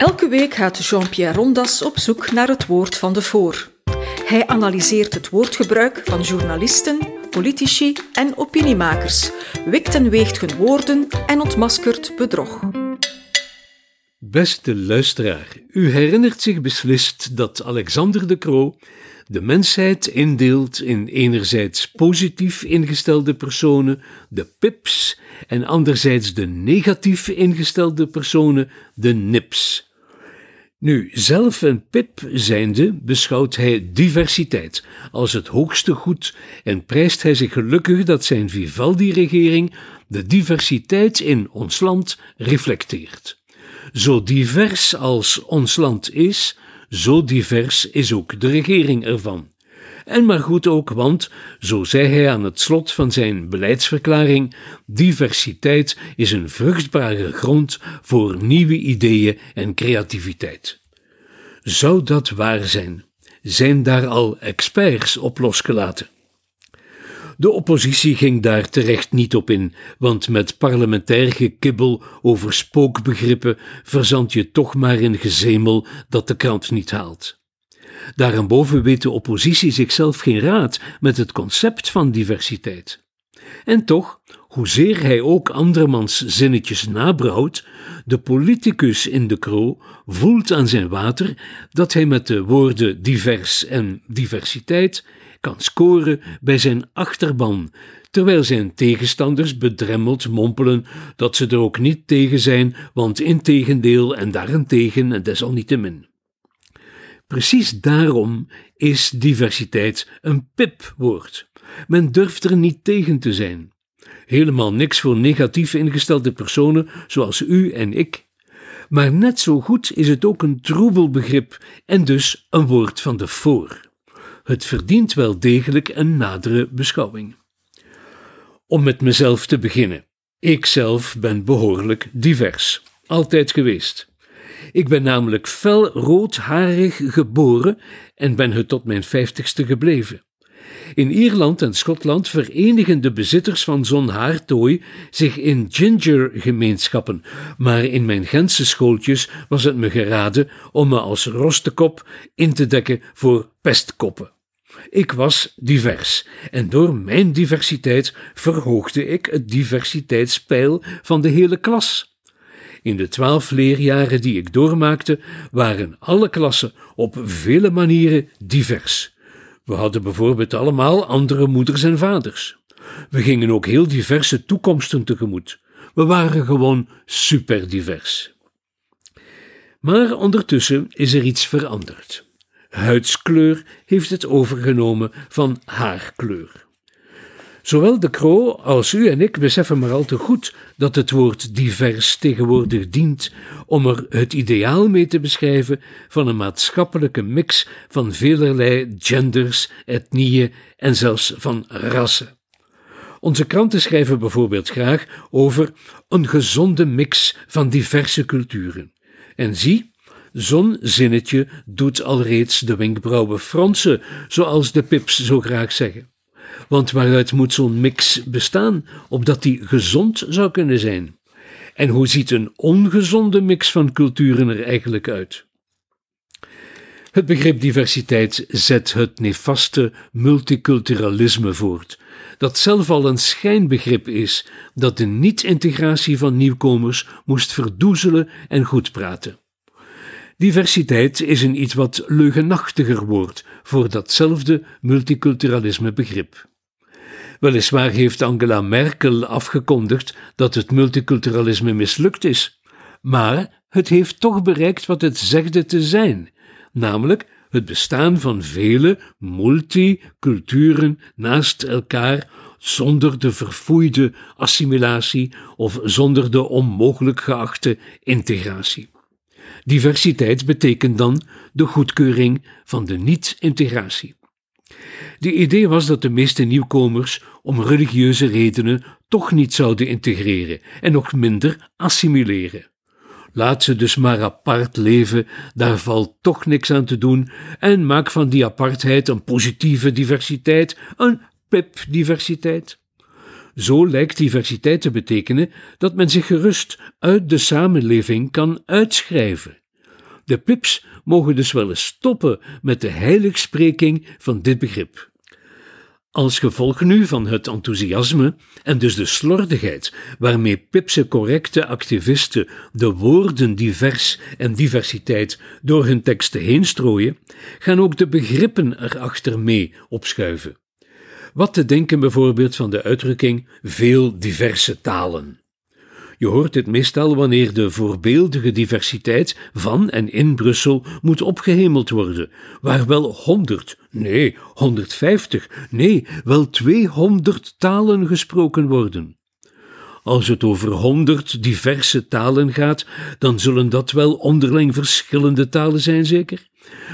Elke week gaat Jean-Pierre Rondas op zoek naar het woord van de voor. Hij analyseert het woordgebruik van journalisten, politici en opiniemakers, wikt en weegt hun woorden en ontmaskert bedrog. Beste luisteraar, u herinnert zich beslist dat Alexander de Croo de mensheid indeelt in enerzijds positief ingestelde personen, de pips, en anderzijds de negatief ingestelde personen, de nips. Nu, zelf een pip zijnde beschouwt hij diversiteit als het hoogste goed en prijst hij zich gelukkig dat zijn Vivaldi-regering de diversiteit in ons land reflecteert. Zo divers als ons land is, zo divers is ook de regering ervan. En maar goed ook, want, zo zei hij aan het slot van zijn beleidsverklaring, diversiteit is een vruchtbare grond voor nieuwe ideeën en creativiteit. Zou dat waar zijn? Zijn daar al experts op losgelaten? De oppositie ging daar terecht niet op in, want met parlementair gekibbel over spookbegrippen verzand je toch maar in gezemel dat de krant niet haalt. Daarboven weet de oppositie zichzelf geen raad met het concept van diversiteit. En toch, hoezeer hij ook andermans zinnetjes nabrouwt, de politicus in de kroo voelt aan zijn water dat hij met de woorden divers en diversiteit kan scoren bij zijn achterban, terwijl zijn tegenstanders bedremmeld mompelen dat ze er ook niet tegen zijn, want integendeel en daarentegen en desalniettemin. Precies daarom is diversiteit een pipwoord. Men durft er niet tegen te zijn. Helemaal niks voor negatief ingestelde personen zoals u en ik. Maar net zo goed is het ook een troebel begrip en dus een woord van de voor. Het verdient wel degelijk een nadere beschouwing. Om met mezelf te beginnen. Ikzelf ben behoorlijk divers, altijd geweest. Ik ben namelijk fel roodharig geboren en ben het tot mijn vijftigste gebleven. In Ierland en Schotland verenigen de bezitters van zo'n haartooi zich in gingergemeenschappen, maar in mijn Gentse schooltjes was het me geraden om me als rostekop in te dekken voor pestkoppen. Ik was divers en door mijn diversiteit verhoogde ik het diversiteitspeil van de hele klas. In de twaalf leerjaren die ik doormaakte, waren alle klassen op vele manieren divers. We hadden bijvoorbeeld allemaal andere moeders en vaders. We gingen ook heel diverse toekomsten tegemoet. We waren gewoon superdivers. Maar ondertussen is er iets veranderd. Huidskleur heeft het overgenomen van haarkleur. Zowel de Kroo als u en ik beseffen maar al te goed dat het woord divers tegenwoordig dient om er het ideaal mee te beschrijven van een maatschappelijke mix van velerlei genders, etnieën en zelfs van rassen. Onze kranten schrijven bijvoorbeeld graag over een gezonde mix van diverse culturen. En zie, zo'n zinnetje doet alreeds de wenkbrauwen fronsen, zoals de pips zo graag zeggen. Want waaruit moet zo'n mix bestaan, opdat die gezond zou kunnen zijn? En hoe ziet een ongezonde mix van culturen er eigenlijk uit? Het begrip diversiteit zet het nefaste multiculturalisme voort, dat zelf al een schijnbegrip is dat de niet-integratie van nieuwkomers moest verdoezelen en goed praten. Diversiteit is een iets wat leugenachtiger woord voor datzelfde multiculturalisme begrip. Weliswaar heeft Angela Merkel afgekondigd dat het multiculturalisme mislukt is, maar het heeft toch bereikt wat het zegde te zijn, namelijk het bestaan van vele multiculturen naast elkaar zonder de verfoeide assimilatie of zonder de onmogelijk geachte integratie. Diversiteit betekent dan de goedkeuring van de niet-integratie. De idee was dat de meeste nieuwkomers om religieuze redenen toch niet zouden integreren en nog minder assimileren. Laat ze dus maar apart leven, daar valt toch niks aan te doen, en maak van die apartheid een positieve diversiteit, een PIP-diversiteit. Zo lijkt diversiteit te betekenen dat men zich gerust uit de samenleving kan uitschrijven. De pips mogen dus wel eens stoppen met de heiligspreking van dit begrip. Als gevolg nu van het enthousiasme en dus de slordigheid waarmee Pipse correcte activisten de woorden divers en diversiteit door hun teksten heen strooien, gaan ook de begrippen erachter mee opschuiven. Wat te denken bijvoorbeeld van de uitdrukking veel diverse talen. Je hoort dit meestal wanneer de voorbeeldige diversiteit van en in Brussel moet opgehemeld worden, waar wel honderd, nee, 150, nee, wel 200 talen gesproken worden. Als het over honderd diverse talen gaat, dan zullen dat wel onderling verschillende talen zijn, zeker?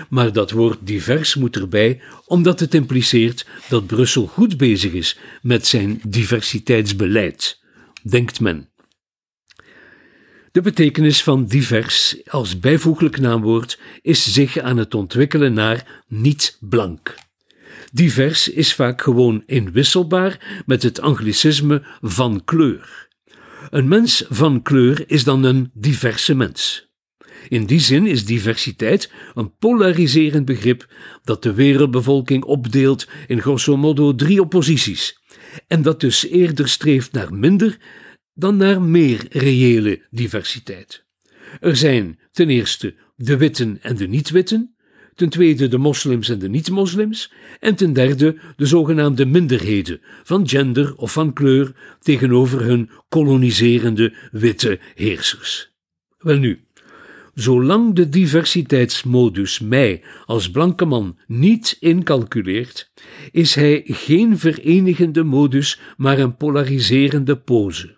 Maar dat woord divers moet erbij, omdat het impliceert dat Brussel goed bezig is met zijn diversiteitsbeleid, denkt men. De betekenis van divers als bijvoeglijk naamwoord is zich aan het ontwikkelen naar niet blank. Divers is vaak gewoon inwisselbaar met het anglicisme van kleur. Een mens van kleur is dan een diverse mens. In die zin is diversiteit een polariserend begrip dat de wereldbevolking opdeelt in grosso modo drie opposities en dat dus eerder streeft naar minder dan naar meer reële diversiteit. Er zijn ten eerste de witten en de niet-witten, ten tweede de moslims en de niet-moslims, en ten derde de zogenaamde minderheden van gender of van kleur tegenover hun koloniserende witte heersers. Welnu, zolang de diversiteitsmodus mij als blanke man niet incalculeert, is hij geen verenigende modus, maar een polariserende pose.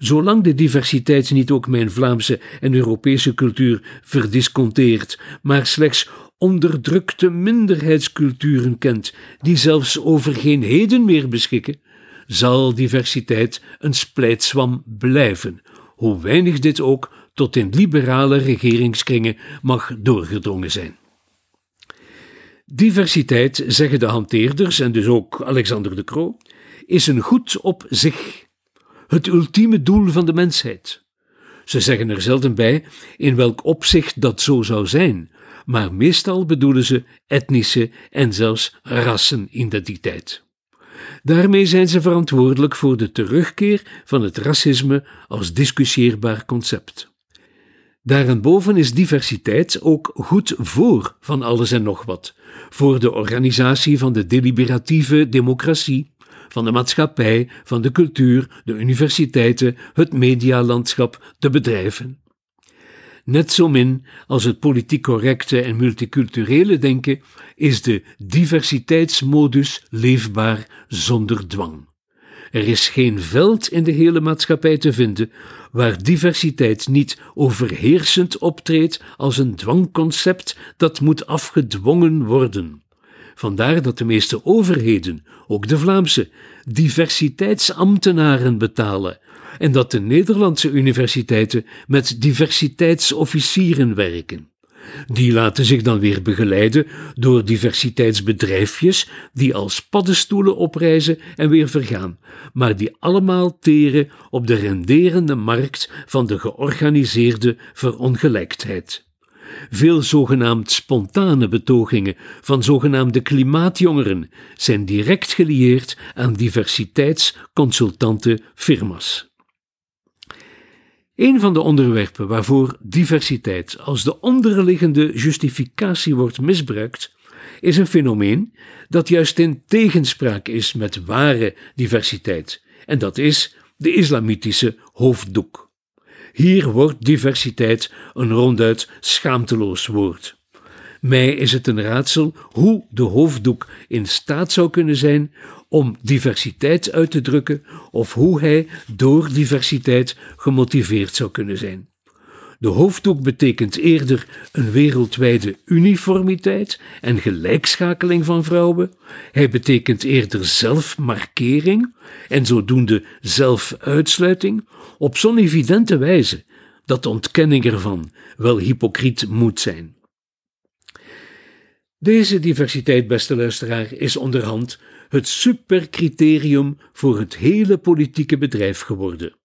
Zolang de diversiteit niet ook mijn Vlaamse en Europese cultuur verdisconteert, maar slechts onderdrukte minderheidsculturen kent, die zelfs over geen heden meer beschikken, zal diversiteit een splijtswam blijven, hoe weinig dit ook tot in liberale regeringskringen mag doorgedrongen zijn. Diversiteit, zeggen de hanteerders en dus ook Alexander de Croo, is een goed op zich het ultieme doel van de mensheid. Ze zeggen er zelden bij in welk opzicht dat zo zou zijn, maar meestal bedoelen ze etnische en zelfs rassenidentiteit. Daarmee zijn ze verantwoordelijk voor de terugkeer van het racisme als discussieerbaar concept. Daarenboven is diversiteit ook goed voor van alles en nog wat, voor de organisatie van de deliberatieve democratie, van de maatschappij, van de cultuur, de universiteiten, het medialandschap, de bedrijven. Net zo min als het politiek correcte en multiculturele denken is de diversiteitsmodus leefbaar zonder dwang. Er is geen veld in de hele maatschappij te vinden waar diversiteit niet overheersend optreedt als een dwangconcept dat moet afgedwongen worden. Vandaar dat de meeste overheden, ook de Vlaamse, diversiteitsambtenaren betalen en dat de Nederlandse universiteiten met diversiteitsofficieren werken. Die laten zich dan weer begeleiden door diversiteitsbedrijfjes die als paddenstoelen oprijzen en weer vergaan, maar die allemaal teren op de renderende markt van de georganiseerde verongelijkheid. Veel zogenaamd spontane betogingen van zogenaamde klimaatjongeren zijn direct gelieerd aan diversiteitsconsultante firma's. Een van de onderwerpen waarvoor diversiteit als de onderliggende justificatie wordt misbruikt, is een fenomeen dat juist in tegenspraak is met ware diversiteit, en dat is de islamitische hoofddoek. Hier wordt diversiteit een ronduit schaamteloos woord. Mij is het een raadsel hoe de hoofddoek in staat zou kunnen zijn om diversiteit uit te drukken of hoe hij door diversiteit gemotiveerd zou kunnen zijn. De hoofddoek betekent eerder een wereldwijde uniformiteit en gelijkschakeling van vrouwen. Hij betekent eerder zelfmarkering en zodoende zelfuitsluiting op zo'n evidente wijze dat de ontkenning ervan wel hypocriet moet zijn. Deze diversiteit, beste luisteraar, is onderhand het supercriterium voor het hele politieke bedrijf geworden.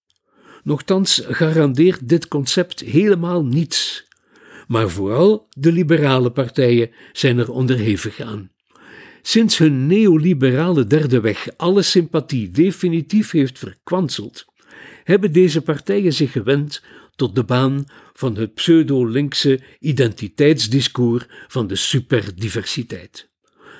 Nochtans garandeert dit concept helemaal niets. maar vooral de liberale partijen zijn er onderhevig aan. Sinds hun neoliberale derde weg alle sympathie definitief heeft verkwanseld, hebben deze partijen zich gewend tot de baan van het pseudo-linkse identiteitsdiscours van de superdiversiteit.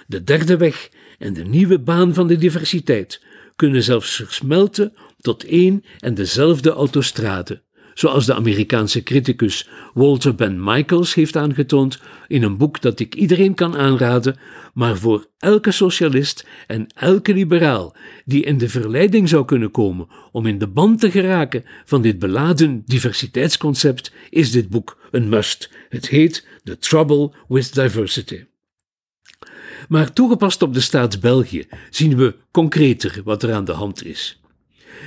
De derde weg en de nieuwe baan van de diversiteit kunnen zelfs versmelten tot één en dezelfde autostrade, zoals de Amerikaanse criticus Walter Ben Michaels heeft aangetoond in een boek dat ik iedereen kan aanraden, maar voor elke socialist en elke liberaal die in de verleiding zou kunnen komen om in de band te geraken van dit beladen diversiteitsconcept, is dit boek een must. Het heet The Trouble with Diversity. Maar toegepast op de staat België zien we concreter wat er aan de hand is.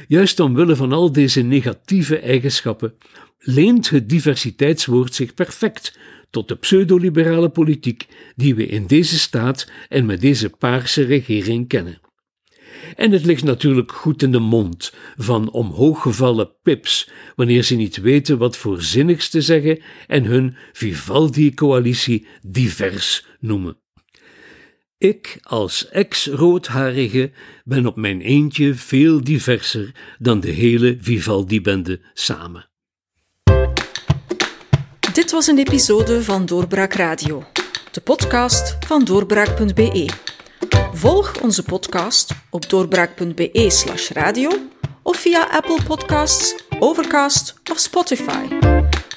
Juist omwille van al deze negatieve eigenschappen leent het diversiteitswoord zich perfect tot de pseudoliberale politiek die we in deze staat en met deze paarse regering kennen. En het ligt natuurlijk goed in de mond van omhooggevallen pips wanneer ze niet weten wat voor zinnigs te zeggen en hun Vivaldi-coalitie divers noemen. Ik als ex-roodharige ben op mijn eentje veel diverser dan de hele Vivaldi-bende samen. Dit was een episode van Doorbraak Radio, de podcast van doorbraak.be. Volg onze podcast op doorbraak.be/slash radio of via Apple Podcasts, Overcast of Spotify.